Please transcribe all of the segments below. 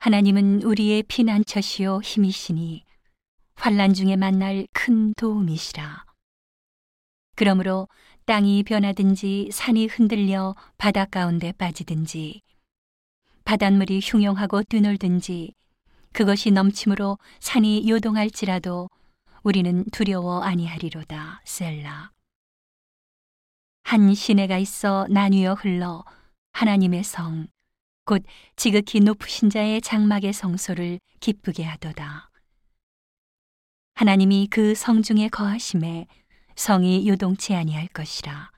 하나님은 우리의 피난처시요 힘이시니 환란 중에 만날 큰 도움이시라. 그러므로 땅이 변하든지 산이 흔들려 바다 가운데 빠지든지 바닷물이 흉용하고 뛰놀든지 그것이 넘침으로 산이 요동할지라도 우리는 두려워 아니하리로다 셀라. 한 시내가 있어 나뉘어 흘러 하나님의 성, 곧 지극히 높으신 자의 장막의 성소를 기쁘게 하도다. 하나님이 그 성 중에 거하심에 성이 요동치 아니할 것이라.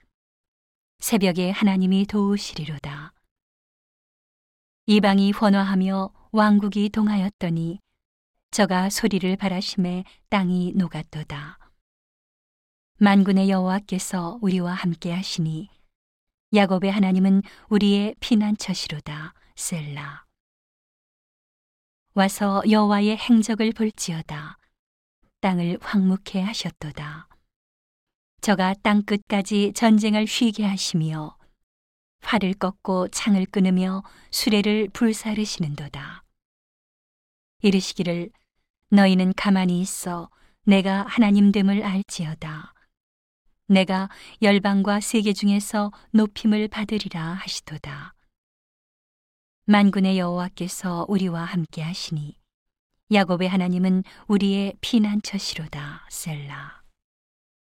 새벽에 하나님이 도우시리로다. 이방이 환화하며 왕국이 동하였더니 저가 소리를 바라심에 땅이 녹았도다. 만군의 여호와께서 우리와 함께 하시니 야곱의 하나님은 우리의 피난처시로다. 셀라. 와서 여호와의 행적을 볼지어다. 땅을 황묵해 하셨도다. 저가 땅 끝까지 전쟁을 쉬게 하시며 활을 꺾고 창을 끊으며 수레를 불사르시는도다. 이르시기를 너희는 가만히 있어 내가 하나님 됨을 알지어다. 내가 열방과 세계 중에서 높임을 받으리라 하시도다. 만군의 여호와께서 우리와 함께 하시니 야곱의 하나님은 우리의 피난처시로다 셀라.